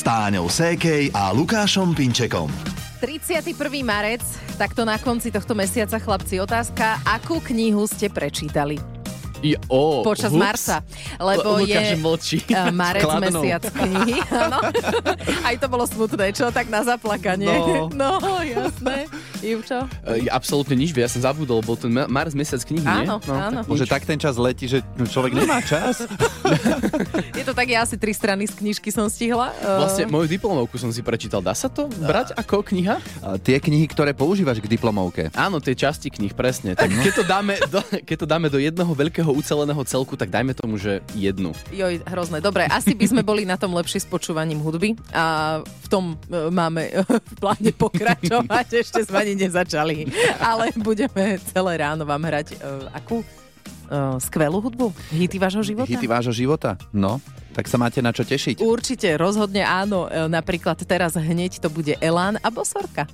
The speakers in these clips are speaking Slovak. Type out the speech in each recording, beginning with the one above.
s Táňou Sékej a Lukášom Pinčekom. 31. marec, takto na konci tohto mesiaca, chlapci, otázka, akú knihu ste prečítali? I, oh, Počas ups. Marca, lebo L- je mlčí. eh, marec Skladnou. mesiac knihy. Áno. Aj to bolo smutné, čo? Tak na zaplakanie. No. no jasné. Ivčo? E, absolútne nič, ja som zabudol, bol ten ma- marec mesiac knihy, nie? Áno, áno. tak Že nič. tak ten čas letí, že človek nemá čas. Je to tak, ja asi tri strany z knižky som stihla. Eh, Vlastne moju diplomovku som si prečítal. Dá sa to brať ako kniha? A tie knihy, ktoré používaš k diplomovke. Áno, tie časti knih, presne. Tak keď to dáme do, keď to dáme do jedného veľkého uceleného celku, tak dajme tomu, že jednu. Joj, hrozné. Dobre, asi by sme boli na tom lepšie s počúvaním hudby a v tom e, máme e, v pláne pokračovať. Ešte sme ani nezačali. Ale budeme celé ráno vám hrať e, akú? E, skvelú hudbu? Hity vášho života? Hity vášho života. No, tak sa máte na čo tešiť. Určite, rozhodne áno. E, Napríklad teraz hneď to bude Elán a Bosorka.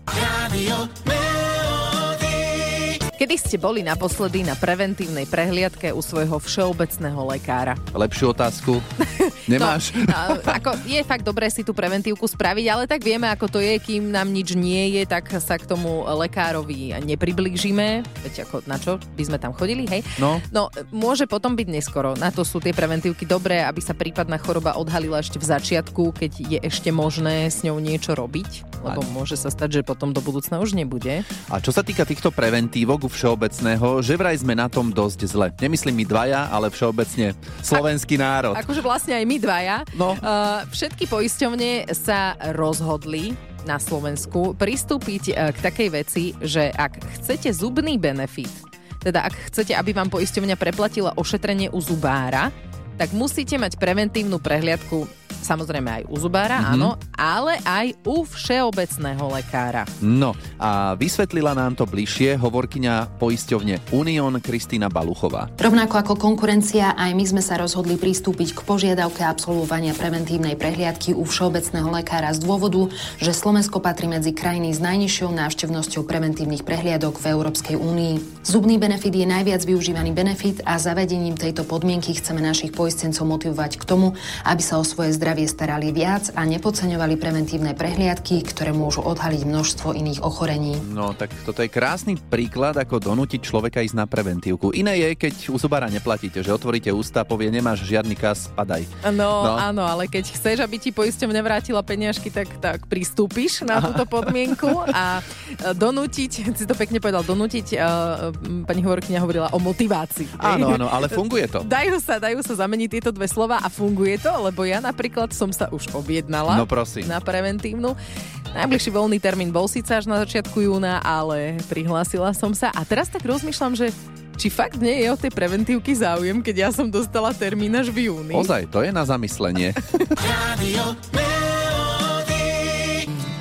Kedy ste boli naposledy na preventívnej prehliadke u svojho všeobecného lekára? Lepšiu otázku nemáš? No, a, ako, je fakt dobré si tú preventívku spraviť, ale tak vieme, ako to je, kým nám nič nie je, tak sa k tomu lekárovi nepriblížime. Veď ako, na čo by sme tam chodili, hej? No. No, môže potom byť neskoro. Na to sú tie preventívky dobré, aby sa prípadná choroba odhalila ešte v začiatku, keď je ešte možné s ňou niečo robiť, lebo môže sa stať, že potom do budúcna už nebude. A čo sa týka týchto preventívok u všeobecného, že vraj sme na tom dosť zle. Nemyslím my dvaja, ale všeobecne slovenský národ. Akože vlastne aj my dvaja. No. Uh, všetky poisťovne sa rozhodli na Slovensku pristúpiť uh, k takej veci, že ak chcete zubný benefit, teda ak chcete, aby vám poisťovňa preplatila ošetrenie u zubára, tak musíte mať preventívnu prehliadku samozrejme aj u zubára, mm-hmm. áno, ale aj u všeobecného lekára. No a vysvetlila nám to bližšie hovorkyňa poisťovne Unión Kristýna Baluchová. Rovnako ako konkurencia, aj my sme sa rozhodli pristúpiť k požiadavke absolvovania preventívnej prehliadky u všeobecného lekára z dôvodu, že Slovensko patrí medzi krajiny s najnižšou návštevnosťou preventívnych prehliadok v Európskej únii. Zubný benefit je najviac využívaný benefit a zavedením tejto podmienky chceme našich poistencov motivovať k tomu, aby sa o svoje zdravie starali viac a nepodceňovali preventívne prehliadky, ktoré môžu odhaliť množstvo iných ochorení. No tak toto je krásny príklad, ako donútiť človeka ísť na preventívku. Iné je, keď u zubára neplatíte, že otvoríte ústa, povie, nemáš žiadny kas, padaj. No, No. no, áno, ale keď chceš, aby ti poisťovňa vrátila peniažky, tak, tak pristúpiš na túto podmienku a e, donútiť, si to pekne povedal, donútiť, uh, pani hovorkyňa hovorila o motivácii. Áno, áno, ale funguje to. Dajú sa, dajú sa zameniť tieto dve slova a funguje to, lebo ja napríklad som sa už objednala No prosím. na preventívnu. Najbližší voľný termín bol síce až na začiatku júna, ale prihlásila som sa a teraz tak rozmýšľam, že či fakt nie je o tej preventívky záujem, keď ja som dostala termín až v júni. Ozaj, to je na zamyslenie.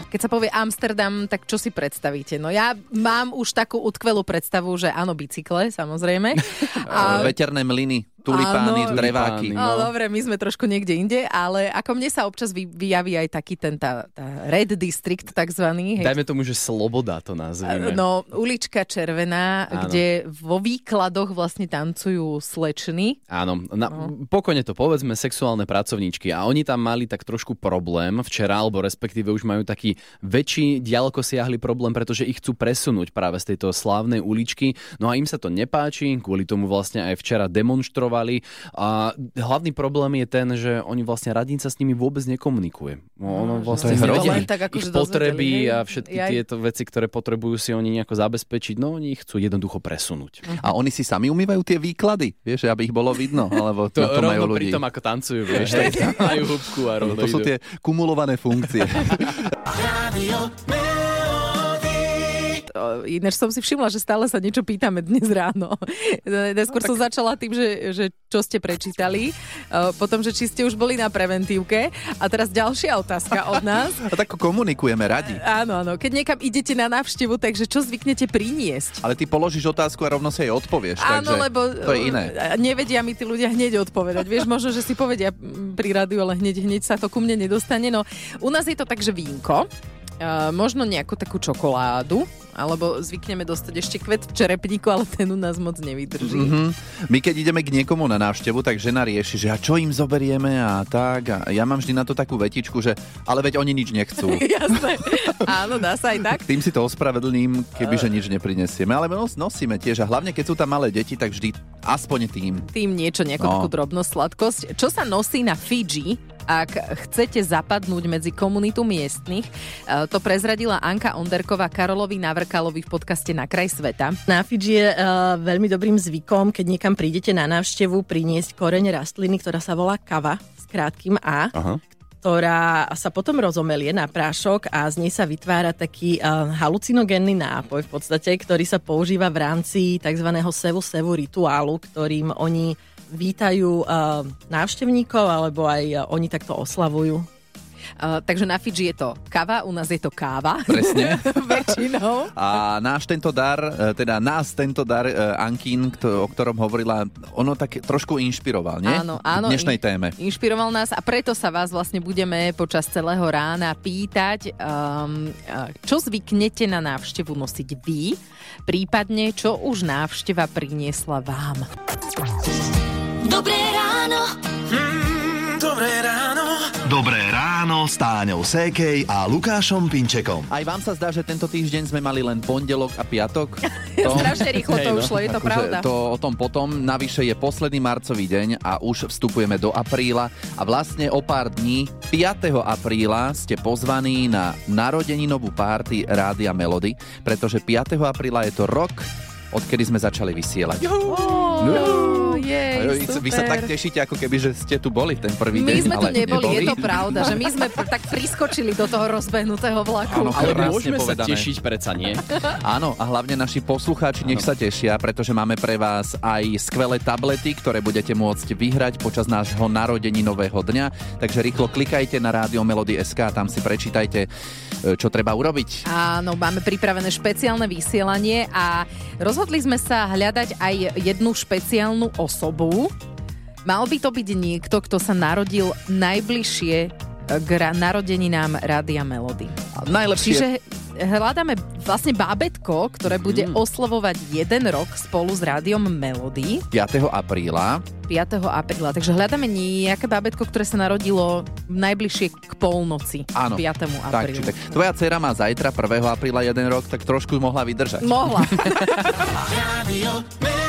Keď sa povie Amsterdam, tak čo si predstavíte? No ja mám už takú utkvelú predstavu, že áno, bicykle, samozrejme. A... Veterné mlyny, tulipány, Áno. dreváky. No. No. dobre, my sme trošku niekde inde, ale ako mne sa občas vy, vyjaví aj taký ten tá, tá Red District takzvaný. hej. Dajme tomu, že sloboda to nazvime. No, ulička Červená, Áno. kde vo výkladoch vlastne tancujú slečny. Áno, na, pokojne to povedzme, sexuálne pracovníčky. A oni tam mali tak trošku problém včera, alebo respektíve už majú taký väčší, ďaleko siahli problém, pretože ich chcú presunúť práve z tejto slávnej uličky. No a im sa to nepáči, kvôli tomu vlastne aj včera demonstrovali. A hlavný problém je ten, že oni vlastne radnica s nimi vôbec nekomunikuje. No, ono vlastne to vedia len tak akože ich potreby a všetky Jaj. tieto veci, ktoré potrebujú si oni nejako zabezpečiť, no oni ich chcú jednoducho presunúť. A oni si sami umývajú tie výklady, vieš, aby ich bolo vidno, alebo To, to majú rovno pri ľudí. tom, ako tancujú, vieš, tak majú húbku a rovno To sú idú. tie kumulované funkcie. Ináč som si všimla, že stále sa niečo pýtame dnes ráno. Neskôr No, som začala tým, že, že čo ste prečítali, potom, že či ste už boli na preventívke a teraz ďalšia otázka od nás. A tak komunikujeme radi. Áno, áno. Keď niekam idete na návštevu, takže čo zvyknete priniesť? Ale ty položíš otázku a rovno sa jej odpovieš. Áno, lebo to je iné. uh, nevedia mi tí ľudia hneď odpovedať. Vieš, možno, že si povedia pri rádiu, ale hneď, hneď sa to ku mne nedostane. No, u nás je to tak, že vínko, Uh, možno nejakú takú čokoládu, alebo zvykneme dostať ešte kvet v čerepníku, ale ten u nás moc nevydrží. Mm-hmm. My keď ideme k niekomu na návštevu, tak žena rieši, že a čo im zoberieme a tak. A ja mám vždy na to takú vetičku, že ale veď oni nič nechcú. Jasné. Áno, dá sa aj tak. Tým si to ospravedlním, keby že nič neprinesieme. Ale nos, nosíme tiež a hlavne keď sú tam malé deti, tak vždy aspoň tým. Tým niečo, nejakú No. drobnosť, sladkosť. Čo sa nosí na Fidži, ak chcete zapadnúť medzi komunitu miestnych. E, To prezradila Anka Onderková Karolovi Navrkalovi v podcaste Na kraj sveta. Na Fidži je uh, veľmi dobrým zvykom, keď niekam prídete na návštevu, priniesť koreň rastliny, ktorá sa volá kava s krátkým A, Aha. ktorá sa potom rozomelie na prášok a z nej sa vytvára taký uh, halucinogénny nápoj v podstate, ktorý sa používa v rámci tzv. sevu-sevu rituálu, ktorým oni vítajú uh, návštevníkov alebo aj uh, oni takto oslavujú. Uh, takže na Fidži je to kava, u nás je to káva. Presne. Väčšinou. A náš tento dar, teda nás tento dar, e, Ankín, kto- o ktorom hovorila, ono tak trošku inšpiroval, nie? Áno, áno. V dnešnej in- téme. Inšpiroval nás a preto sa vás vlastne budeme počas celého rána pýtať, um, uh, čo zvyknete na návštevu nosiť vy, prípadne čo už návšteva priniesla vám. Dobré ráno. Dobré ráno s Táňou Sékej a Lukášom Pinčekom. Aj vám sa zdá, že tento týždeň sme mali len pondelok a piatok? Strašne rýchlo to no, ušlo, je to akože pravda. To o tom potom. Navyše je posledný marcový deň a už vstupujeme do apríla a vlastne o pár dní 5. apríla ste pozvaní na narodeninovú párty Rádia Melody, pretože 5. apríla je to rok, odkedy sme začali vysielať. Oh, jej, vy, vy sa tak tešíte, ako keby, že ste tu boli ten prvý My deň, sme tu ale neboli, je to pravda, že my sme pr- tak priskočili do toho rozbehnutého vlaku. Áno, Ale môžeme sa povedané. tešiť, predsa nie? Áno, a hlavne naši poslucháči nech sa tešia, pretože máme pre vás aj skvelé tablety, ktoré budete môcť vyhrať počas nášho narodeninového dňa. Takže rýchlo klikajte na Rádio Melody SK, tam si prečítajte, e, čo treba urobiť. Áno, máme pripravené špeciálne vysielanie a rozhodli sme sa hľadať aj jednu špeciálnu osobu. Mal by to byť niekto, kto sa narodil najbližšie k ra- narodeninám Rádia Melody. A najlepšie... Čiže hľadáme vlastne bábetko, ktoré bude Mhm. oslovovať jeden rok spolu s Rádiom Melody 5. apríla 5. apríla. Takže hľadáme nejaké bábetko, ktoré sa narodilo najbližšie k polnoci Áno, 5. tak aprílu. či tak. Tvoja dcera má zajtra 1. apríla jeden rok, tak trošku mohla vydržať. Mohla.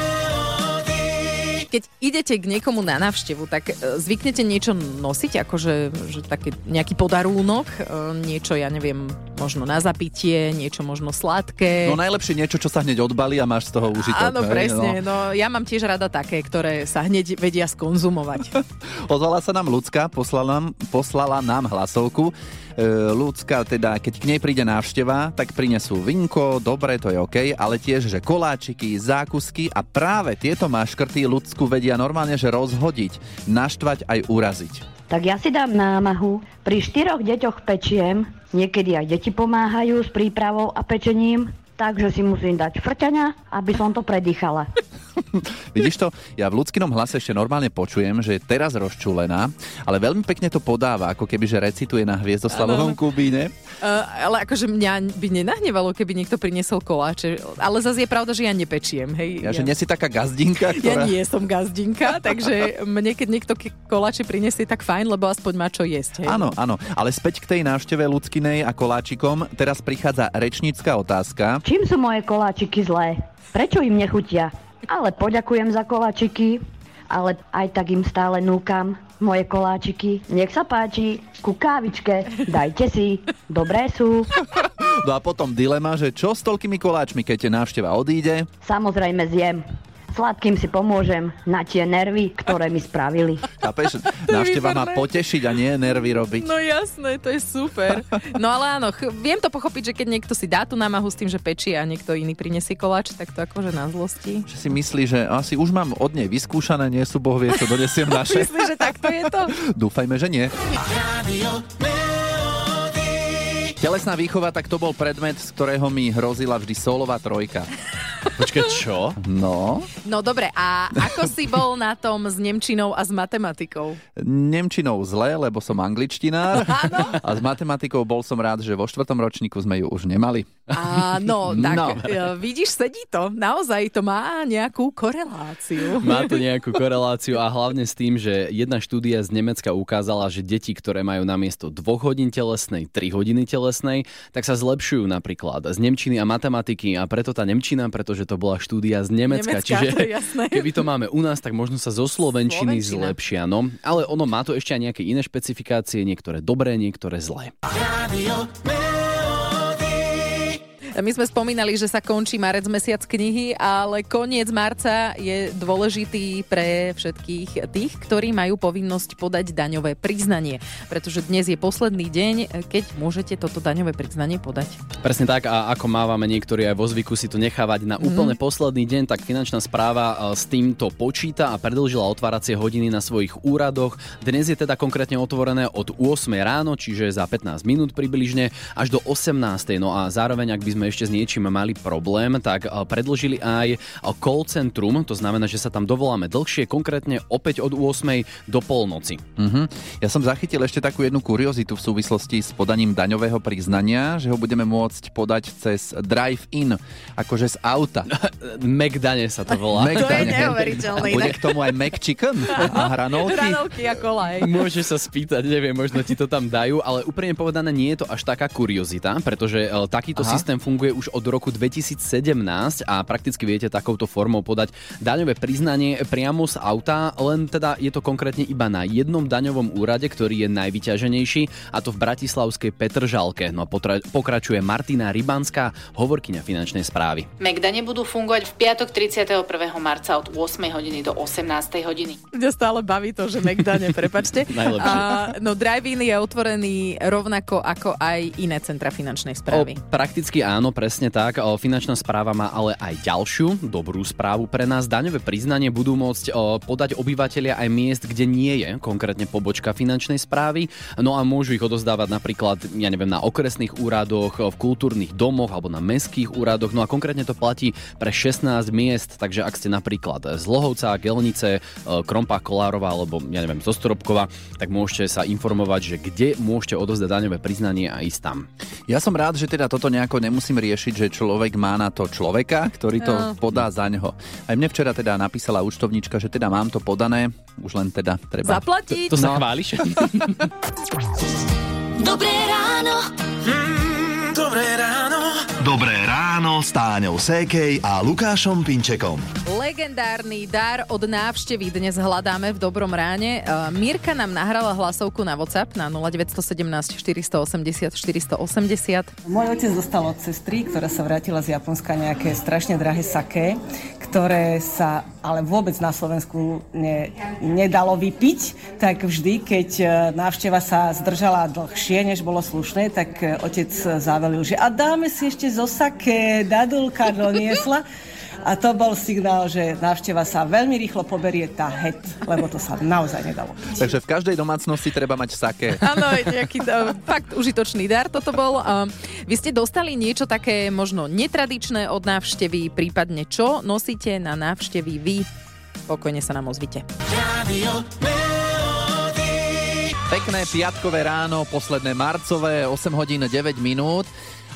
Keď idete k niekomu na návštevu, tak e, zvyknete niečo nosiť, akože že také, nejaký podarúnok, e, niečo, ja neviem, možno na zapitie, niečo možno sladké. No najlepšie niečo, čo sa hneď odbalí a máš z toho užitok. Áno, presne. no. No, ja mám tiež rada také, ktoré sa hneď vedia skonzumovať. Ozvala sa nám ľudská, poslala nám, poslala nám hlasovku. E, ľudská, teda keď k nej príde návšteva, tak prinesú vinko, dobre, to je OK, ale tiež, že koláčiky, zákusky a práve tieto maškrty ľudsku vedia normálne, že rozhodiť, naštvať aj uraziť. Tak ja si dám námahu. Pri štyroch deťoch pečiem, niekedy aj deti pomáhajú s prípravou a pečením, takže si musím dať frťania, aby som to predýchala. Vidíš to? Ja v ľudskinom hlase ešte normálne počujem, že je teraz rozčúlená, ale veľmi pekne to podáva, ako keby, že recituje na Hviezdoslavovom Kubíne. Uh, ale akože mňa by nenahnevalo, keby niekto priniesol koláče. Ale zase je pravda, že ja nepečiem. Hej. Ja, že nie si taká gazdinka, Ja ktorá... nie som gazdinka, takže mne keď niekto koláče prinesie, tak fajn, lebo aspoň má čo jesť. Hej. Áno, áno, ale späť k tej návšteve ľudskinej a koláčikom. Teraz prichádza rečnícka otázka. Čím sú moje koláčiky zlé? Prečo im nechutia? Ale poďakujem za koláčiky, ale aj tak im stále núkam moje koláčiky. Nech sa páči, ku kávičke, dajte si, dobré sú. No a potom dilema, že čo s toľkými koláčmi, keď návšteva odíde. Samozrejme zjem. Sladkým si pomôžem na tie nervy, ktoré mi spravili. Chápeš? Návšteva má potešiť a nie nervy robiť. No jasné, to je super. No ale áno, ch- viem to pochopiť, že keď niekto si dá tú námahu s tým, že pečie a niekto iný prinesie koláč, tak to akože na zlosti. Že si myslí, že asi už mám od nej vyskúšané, nie sú boh vie, čo donesiem naše. Myslíš, že takto je to? Dúfajme, že nie. Telesná výchova, tak to bol predmet, z ktorého mi hrozila vždy solová trojka. Počkaj, čo? No, No dobre, a ako si bol na tom s Nemčinou a s matematikou? Nemčinou zle, lebo som angličtinár. A s matematikou bol som rád, že vo štvrtom ročníku sme ju už nemali. Áno, tak No. e, vidíš, sedí to. Naozaj to má nejakú koreláciu. Má to nejakú koreláciu a hlavne s tým, že jedna štúdia z Nemecka ukázala, že deti, ktoré majú namiesto 2 hodín telesnej 3 hodiny telesnej, tak sa zlepšujú napríklad z Nemčiny a matematiky a preto tá Nemčina, pretože to bola štúdia z Nemecka, Nemecka, čiže to je jasné. keby to máme u nás, tak možno sa zo Slovenčiny Slovenčina. zlepšia. No. Ale ono má to ešte aj nejaké iné špecifikácie, niektoré dobré, niektoré zlé. My sme spomínali, že sa končí marec mesiac knihy, ale koniec marca je dôležitý pre všetkých tých, ktorí majú povinnosť podať daňové priznanie. Pretože dnes je posledný deň, keď môžete toto daňové priznanie podať. Presne tak a ako mávame niektorí aj vo zvyku si to nechávať na úplne posledný deň, tak finančná správa e, s týmto počíta a predlžila otváracie hodiny na svojich úradoch. Dnes je teda konkrétne otvorené od 8 ráno, čiže za 15 minút približne, až do 18. No a zároveň, ak by sme ešte s niečím mali problém, tak e, predlžili aj e, call centrum, to znamená, že sa tam dovoláme dlhšie, konkrétne opäť od 8. do polnoci. Mhm. Ja som zachytil ešte takú jednu kuriozitu v súvislosti s podaním daňového priznania, že ho budeme môcť podať cez drive-in, akože z auta. McDane sa to volá. To je neuveriteľné. Bude k tomu aj McChicken a hranolky. Hranolky a kolaj. Môžeš sa spýtať, neviem, možno ti to tam dajú, ale úprimne povedané nie je to až taká kuriozita, pretože e, takýto Aha. systém funguje už od roku 2017 a prakticky viete takouto formou podať daňové priznanie priamo z auta, len teda je to konkrétne iba na jednom daňovom úrade, ktorý je najvyťaženejší a to v bratislavskej Petržalke. No potra- pokračuje Martina Rybanská, hovorkyňa finančnej správy. Megdane budú fungovať v piatok 31. marca od 8 hodiny do 18 hodiny. Mňa stále baví to, že McDane, prepačte. Najlepšie. A, no drive-in je otvorený rovnako ako aj iné centra finančnej správy. O, prakticky áno, presne tak. Finančná správa má ale aj ďalšiu dobrú správu pre nás. Daňové priznanie budú môcť podať obyvateľia aj miest, kde nie je konkrétne pobočka finančnej správy. No a môžu ich odozdávať napríklad, ja neviem, na okresných úradoch, v kultúrnych domoch alebo na mestských úradoch. No a konkrétne to platí pre 16 miest, takže ak ste napríklad z Lohovca, Gelnice, Krompa, Kolárova alebo ja neviem, zo Stropkova, tak môžete sa informovať, že kde môžete odozdať daňové priznanie a ísť tam. Ja som rád, že teda toto nejako nemusím riešiť, že človek má na to človeka, ktorý to No. podá za ňo. Aj mne včera teda napísala účtovníčka, že teda mám to podané, už len teda treba. Zaplatiť? To sa No. chváliš? Dobré ráno. Dobré ráno s Táňou Sékej a Lukášom Pinčekom. Legendárny dar od návštevy dnes hľadáme v Dobrom ráne. Uh, Mirka nám nahrala hlasovku na WhatsApp na 0917 480 480. Môj otec dostal od sestry, ktorá sa vrátila z Japonska, nejaké strašne drahé saké, ktoré sa ale vôbec na Slovensku ne, nedalo vypiť. Tak vždy, keď e, návšteva sa zdržala dlhšie, než bolo slušné, tak e, otec zavelil, že a dáme si ešte zo saké, dadulka doniesla. A to bol signál, že návšteva sa veľmi rýchlo poberie tá het, lebo to sa naozaj nedalo piť. Takže v každej domácnosti treba mať saké. Áno, je nejaký uh, fakt užitočný dar toto bol. Uh, vy ste dostali niečo také možno netradičné od návštevy, prípadne čo nosíte na návštevy vy? Pokojne sa nám ozvite. Pekné piatkové ráno, posledné marcové, 8 hodín 9 minút.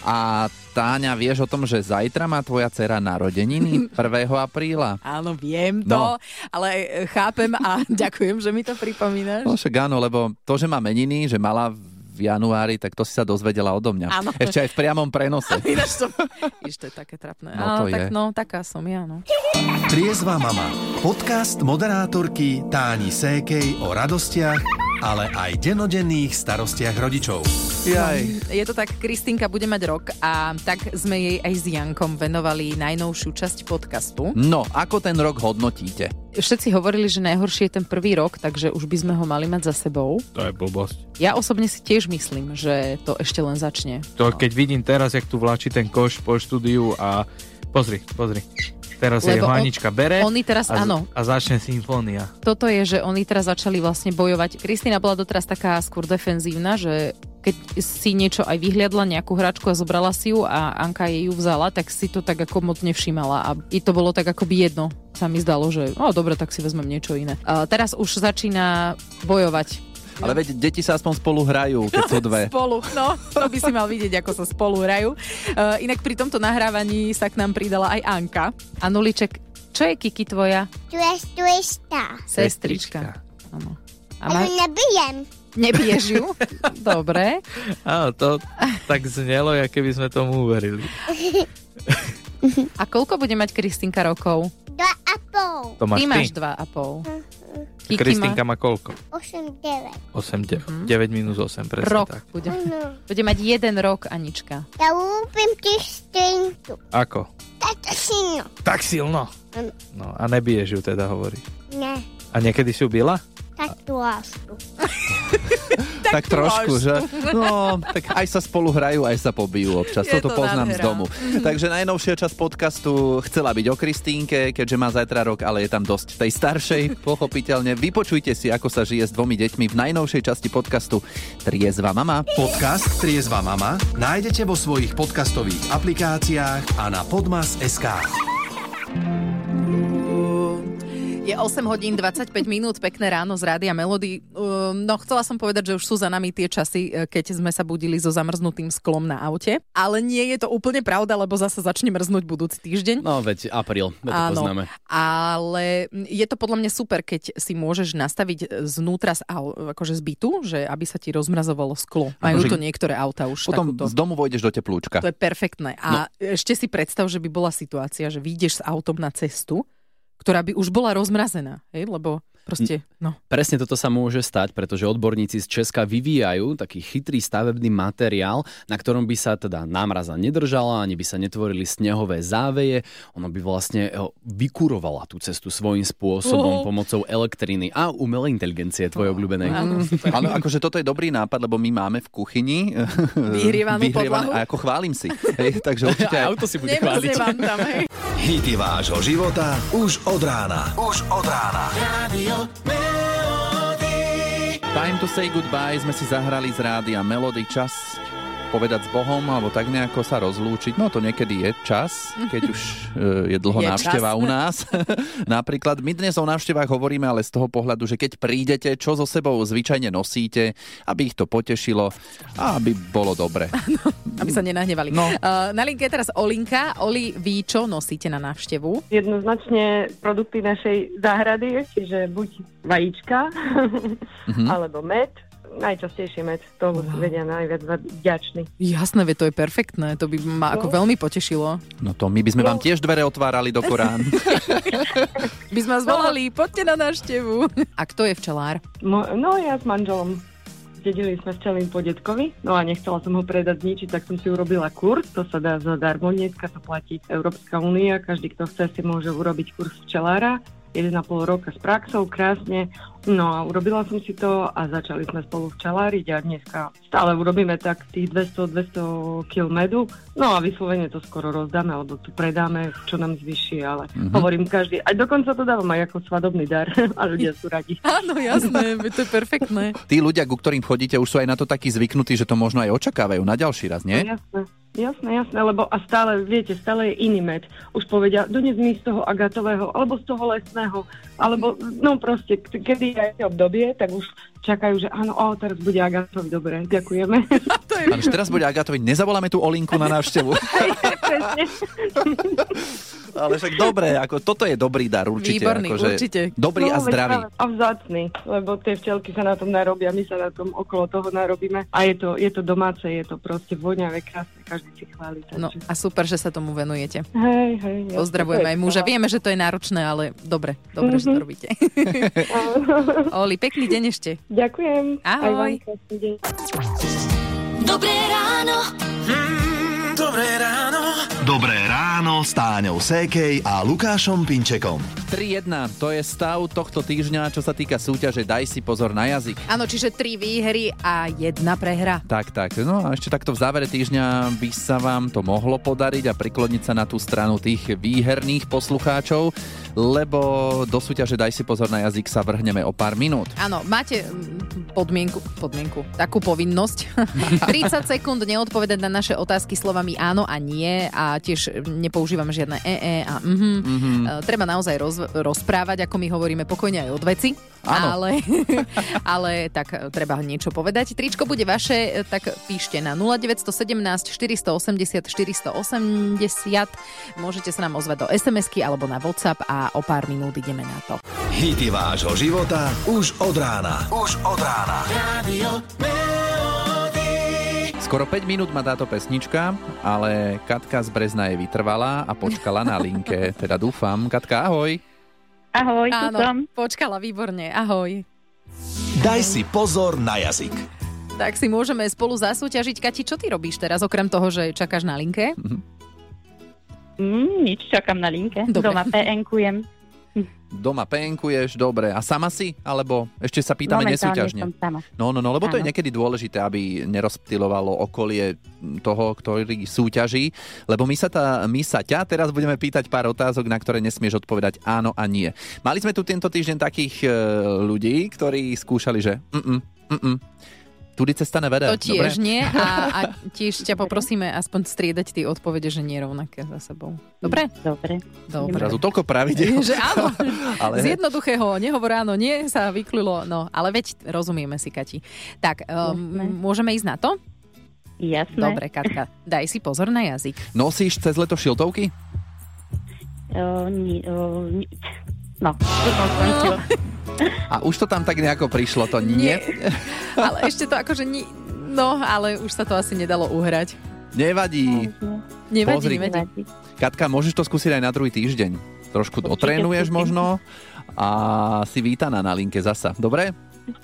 A Táňa, vieš o tom, že zajtra má tvoja dcera narodeniny 1. apríla? Áno, viem to, No. ale e, chápem a ďakujem, že mi to pripomínaš. No však áno, lebo to, že má meniny, že mala v januári, tak to si sa dozvedela odo mňa. Áno. Ešte aj v priamom prenose. Ináč to, to je také trapné. No to Ale tak je. no, taká som ja, no. Triezva mama. Podcast moderátorky Táni Sékej o radostiach, ale aj denodenných starostiach rodičov. Jaj. Je to tak, Kristinka bude mať rok a tak sme jej aj s Jankom venovali najnovšiu časť podcastu. No, ako ten rok hodnotíte? Všetci hovorili, že najhorší je ten prvý rok, takže už by sme ho mali mať za sebou. To je blbosť. Ja osobne si tiež myslím, že to ešte len začne. To keď vidím teraz, jak tu vláči ten koš po štúdiu a pozri, pozri. Teraz Lebo je on- Hanička bere oni teraz, a, áno. a začne symfónia. Toto je, že oni teraz začali vlastne bojovať. Kristýna bola doteraz taká skôr defenzívna, že keď si niečo aj vyhliadla, nejakú hračku a zobrala si ju a Anka jej ju vzala, tak si to tak ako moc nevšímala a i to bolo tak akoby jedno. Sa mi zdalo, že o, dobre, tak si vezmem niečo iné. A teraz už začína bojovať Ale veď deti sa aspoň spolu hrajú, keď sú dve. Spolu, no, to by si mal vidieť, ako sa spolu hrajú. Uh, inak pri tomto nahrávaní sa k nám pridala aj Anka. Anuliček, čo je Kiki tvoja? Tu je. Sestrička. Áno. A Ale nebijem. Nebiješ ju? Dobre. Áno, to tak znelo, ja keby sme tomu uverili. A koľko bude mať Kristinka rokov? Dva a pol. To máš ty ty. máš dva a pol. Kiki Kristinka má má koľko? Osem, devet. 8, 9, 9 minus 8, presne rok. tak. Bude, Áno. bude mať jeden rok, Anička. Ja ľúbim Kristintu. Ako? Tato syno. Tak silno. Áno. No a nebiješ ju teda, hovorí. Ne, A niekedy si ju bila? Tak tu lásku. tak trošku, že? No, tak aj sa spolu hrajú, aj sa pobijú občas. Je Toto to poznám nádhera. z domu. Takže najnovšia časť podcastu chcela byť o Kristínke, keďže má zajtra rok, ale je tam dosť tej staršej, pochopiteľne. Vypočujte si, ako sa žije s dvomi deťmi v najnovšej časti podcastu Triezva mama. Podcast Triezva mama nájdete vo svojich podcastových aplikáciách a na podmas.sk. Je 8 hodín 25 minút, pekné ráno z Rádia Melody. Um, No, chcela som povedať, že už sú za nami tie časy, e, keď sme sa budili so zamrznutým sklom na aute. Ale nie je to úplne pravda, lebo zase začne mrznúť budúci týždeň. No veď apríl, veď to poznáme. ale je to podľa mňa super, keď si môžeš nastaviť znútra z, akože z bytu, že aby sa ti rozmrazovalo sklo. Majú že to niektoré auta už Potom takúto. z domu vojdeš do teplúčka. To je perfektné. A no. ešte si predstav, že by bola situácia, že vyjdeš s autom na cestu, ktorá by už bola rozmrazená, hej? lebo proste, no. Presne toto sa môže stať, pretože odborníci z Česka vyvíjajú taký chytrý stavebný materiál, na ktorom by sa teda námraza nedržala, ani by sa netvorili snehové záveje. Ono by vlastne eh, vykurovala tú cestu svojím spôsobom Oh. pomocou elektriny a umelej inteligencie, tvojej obľúbenej. Áno, super. Ale akože toto je dobrý nápad, lebo my máme v kuchyni Vyhrievanú podlahu. a ako chválim si. Hej, takže určite aj... Auto si bude chváliť. vám tam, hej. Hity vášho života už od rána. Už od rána. Time to say goodbye sme si zahrali z rádia Melody čas povedať s Bohom, alebo tak nejako sa rozlúčiť. No to niekedy je čas, keď už e, je dlho Je návšteva čas. u nás. Napríklad my dnes o návštevách hovoríme, ale z toho pohľadu, že keď prídete, čo so sebou zvyčajne nosíte, aby ich to potešilo a aby bolo dobre. Aby sa nenahnevali. No. Uh, na linke je teraz Olinka. Oli, vy čo nosíte na návštevu? Jednoznačne produkty našej záhrady, čiže buď vajíčka, Mhm. alebo med. Najčastejšie med, to wow. vedia najviac vďační. Jasné, to je perfektné. To by ma ako veľmi potešilo. No to my by sme vám tiež dvere otvárali do Korán. By sme vás volali, poďte na návštevu. A kto je včelár? Mo- no ja s manželom dedili sme včelím po detkovi, no a nechcela som ho predať zničiť, tak som si urobila kurz, to sa dá zadarmo, dneska to platí Európska únia, každý, kto chce, si môže urobiť kurz včelára, 1,5 roka s praxou, krásne. No a urobila som si to a začali sme spolu včeláriť a dneska stále urobíme tak tých 200-200 kg medu. No a vyslovene to skoro rozdáme, alebo tu predáme, čo nám zvyší, ale Mhm. mm-hmm. hovorím každý, aj dokonca to dávam aj ako svadobný dar a ľudia sú radi. Áno, jasné, to je perfektné. Tí ľudia, ku ktorým chodíte, už sú aj na to takí zvyknutí, že to možno aj očakávajú na ďalší raz, nie? Jasné, jasné, jasné, lebo a stále, viete, stále je iný med. Už povedia, dones mi z toho agatového, alebo z toho lesného, alebo, no proste, kedy je obdobie, tak už čakajú, že áno, o, teraz bude agatový, dobre, ďakujeme. Ale už teraz bude Agatovi, nezavoláme tu Olinku na návštevu. Ale však dobre, ako toto je dobrý dar určite. Výborný, akože určite. Dobrý a No, veď zdravý. A vzácný, lebo tie včelky sa na tom narobia, my sa na tom okolo toho narobíme. A je to, je to domáce, je to proste voňavé, krásne, každý si chváli. No takže- a super, že sa tomu venujete. Hej, hej. jasné, Pozdravujeme to je aj muža. Vieme, že to je náročné, ale dobre, dobre, že to Mhm. robíte. Oli, pekný deň ešte. Ďakujem. Aj Ahoj. vám krásny deň. Dobré ráno. Dobré ráno. Dobré ráno s Táňou Sékej a Lukášom Pinčekom. 3-1, to je stav tohto týždňa, čo sa týka súťaže Daj si pozor na jazyk. Áno, čiže tri výhry a jedna prehra. Tak, tak. No a ešte takto v závere týždňa by sa vám to mohlo podariť a prikloniť sa na tú stranu tých výherných poslucháčov, lebo do súťaže Daj si pozor na jazyk sa vrhneme o pár minút. Áno, máte mm, podmienku, podmienku, takú povinnosť. 30 sekúnd neodpovedať na naše otázky slovami áno a nie a tiež nepoužívame žiadne ee a mhm. Mhm. E, Treba naozaj roz, rozprávať, ako my hovoríme, pokojne aj od veci. Áno. Ale, ale tak e, treba niečo povedať. Tričko bude vaše, e, tak píšte na 0917 480 480. Môžete sa nám ozvať do SMS-ky alebo na WhatsApp a o pár minút ideme na to. Hity vášho života už od rána. Už od rána. Skoro 5 minút má táto pesnička, ale Katka z Brezna je vytrvalá a počkala na linke. Teda dúfam. Katka, ahoj. Ahoj, tu Áno, som. počkala, výborne. Ahoj. Daj si pozor na jazyk. Tak si môžeme spolu zasúťažiť. Kati, čo ty robíš teraz, okrem toho, že čakáš na linke? Mm, nič, čakám na linke. Dobre. Doma PN-kujem. Doma penkuješ, dobre. A sama si? Alebo ešte sa pýtame Momentálne nesúťažne? som sama. No, no, no, lebo to je Áno. niekedy dôležité, aby nerozptilovalo okolie toho, ktorý súťaží, lebo my sa, tá, my sa ťa teraz budeme pýtať pár otázok, na ktoré nesmieš odpovedať áno a nie. Mali sme tu tento týždeň takých e, ľudí, ktorí skúšali, že mm, mm, tudy cesta nevede. To tiež dobre? nie a, a tiež ťa poprosíme aspoň striedať tie odpovede, že nie rovnaké za sebou. Dobre? Dobre. Dobre. Zrazu toľko pravidel. že áno, Ale- z jednoduchého nehovor áno, nie sa vyklilo, no ale veď rozumieme si, Kati. Tak, um, môžeme ísť na to? Jasné. Dobre, Katka, daj si pozor na jazyk. Nosíš cez leto šiltovky? O, ni, o, ni, no, som. A už to tam tak nejako prišlo, to nie? Ale ešte to akože ni... No, ale už sa to asi nedalo uhrať. Nevadí. Nevadí, Pozri. nevadí. Katka, môžeš to skúsiť aj na druhý týždeň. Trošku dotrénuješ skúsim. možno a si vítaná na linke zasa. Dobre?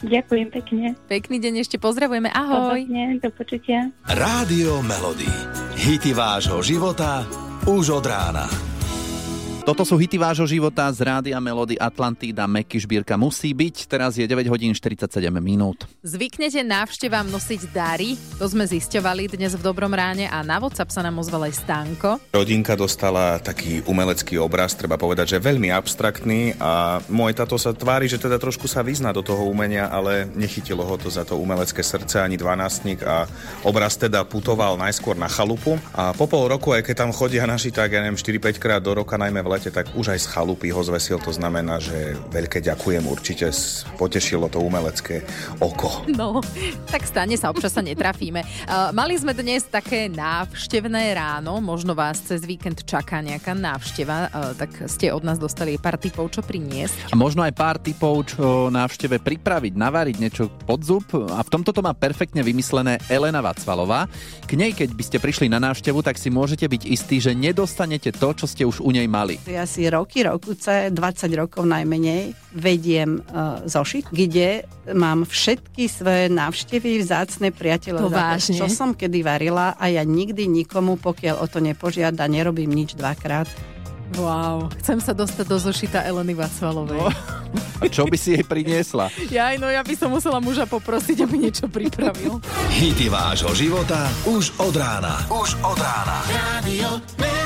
Ďakujem pekne. Pekný deň ešte pozdravujeme, ahoj. Podobne, do počutia. Rádio Melody. Hity vášho života už od rána. Toto sú hity vášho života z Rádia Melody Atlantída Meky Šbírka musí byť. Teraz je 9 hodín 47 minút. Zvyknete návštevám nosiť dary? To sme zisťovali dnes v Dobrom ráne a na WhatsApp sa nám ozval aj Stanko. Rodinka dostala taký umelecký obraz, treba povedať, že veľmi abstraktný a môj tato sa tvári, že teda trošku sa vyzná do toho umenia, ale nechytilo ho to za to umelecké srdce ani dvanástnik a obraz teda putoval najskôr na chalupu a po pol roku, aj keď tam chodia naši tak, ja neviem, 4-5 krát do roka, najmä v lete, tak už aj z chalupy ho zvesil, to znamená, že veľké ďakujem, určite potešilo to umelecké oko. No, tak stane sa, občas sa netrafíme. Uh, mali sme dnes také návštevné ráno, možno vás cez víkend čaká nejaká návšteva, uh, tak ste od nás dostali pár typov, čo priniesť. A možno aj pár typov, čo návšteve pripraviť, navariť niečo pod zub. A v tomto to má perfektne vymyslené Elena Vacvalová. K nej, keď by ste prišli na návštevu, tak si môžete byť istí, že nedostanete to, čo ste už u nej mali. Ja si roky, rokuce, 20 rokov najmenej, vediem uh, zošit, kde mám všetky svoje návštevy, vzácne priateľov. To vážne? Čo som kedy varila a ja nikdy nikomu, pokiaľ o to nepožiada, nerobím nič dvakrát. Wow, chcem sa dostať do zošita Eleny Vacvalovej. No. A čo by si jej priniesla? Ja, no ja by som musela muža poprosiť, aby niečo pripravil. Hity vášho života už od rána. Už od rána. Radio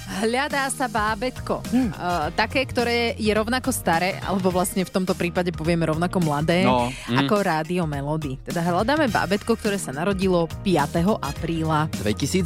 Hľadá sa bábetko. Uh, také, ktoré je rovnako staré, alebo vlastne v tomto prípade povieme rovnako mladé, No, mm. ako Rádio Melody. Teda hľadáme bábetko, ktoré sa narodilo 5. apríla. 2022,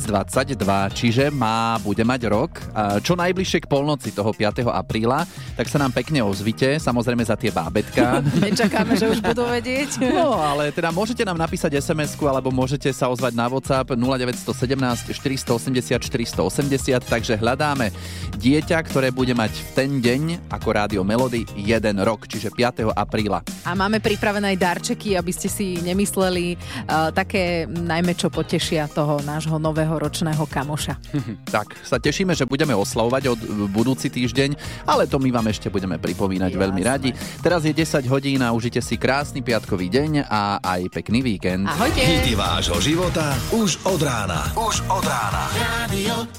čiže má, bude mať rok. Čo najbližšie k polnoci toho 5. apríla, tak sa nám pekne ozvite, samozrejme za tie bábetka. Nečakáme, že už budú vedieť. No, ale teda môžete nám napísať sms alebo môžete sa ozvať na WhatsApp 0917 480 480, takže hľadáme hľadáme dieťa, ktoré bude mať v ten deň ako Rádio Melody jeden rok, čiže 5. apríla. A máme pripravené aj darčeky, aby ste si nemysleli uh, také najmä čo potešia toho nášho nového ročného kamoša. tak sa tešíme, že budeme oslavovať od budúci týždeň, ale to my vám ešte budeme pripomínať Jasne. veľmi radi. Teraz je 10 hodín a užite si krásny piatkový deň a aj pekný víkend. Ahojte. Hity vášho života už od rána. Už od rána. Radio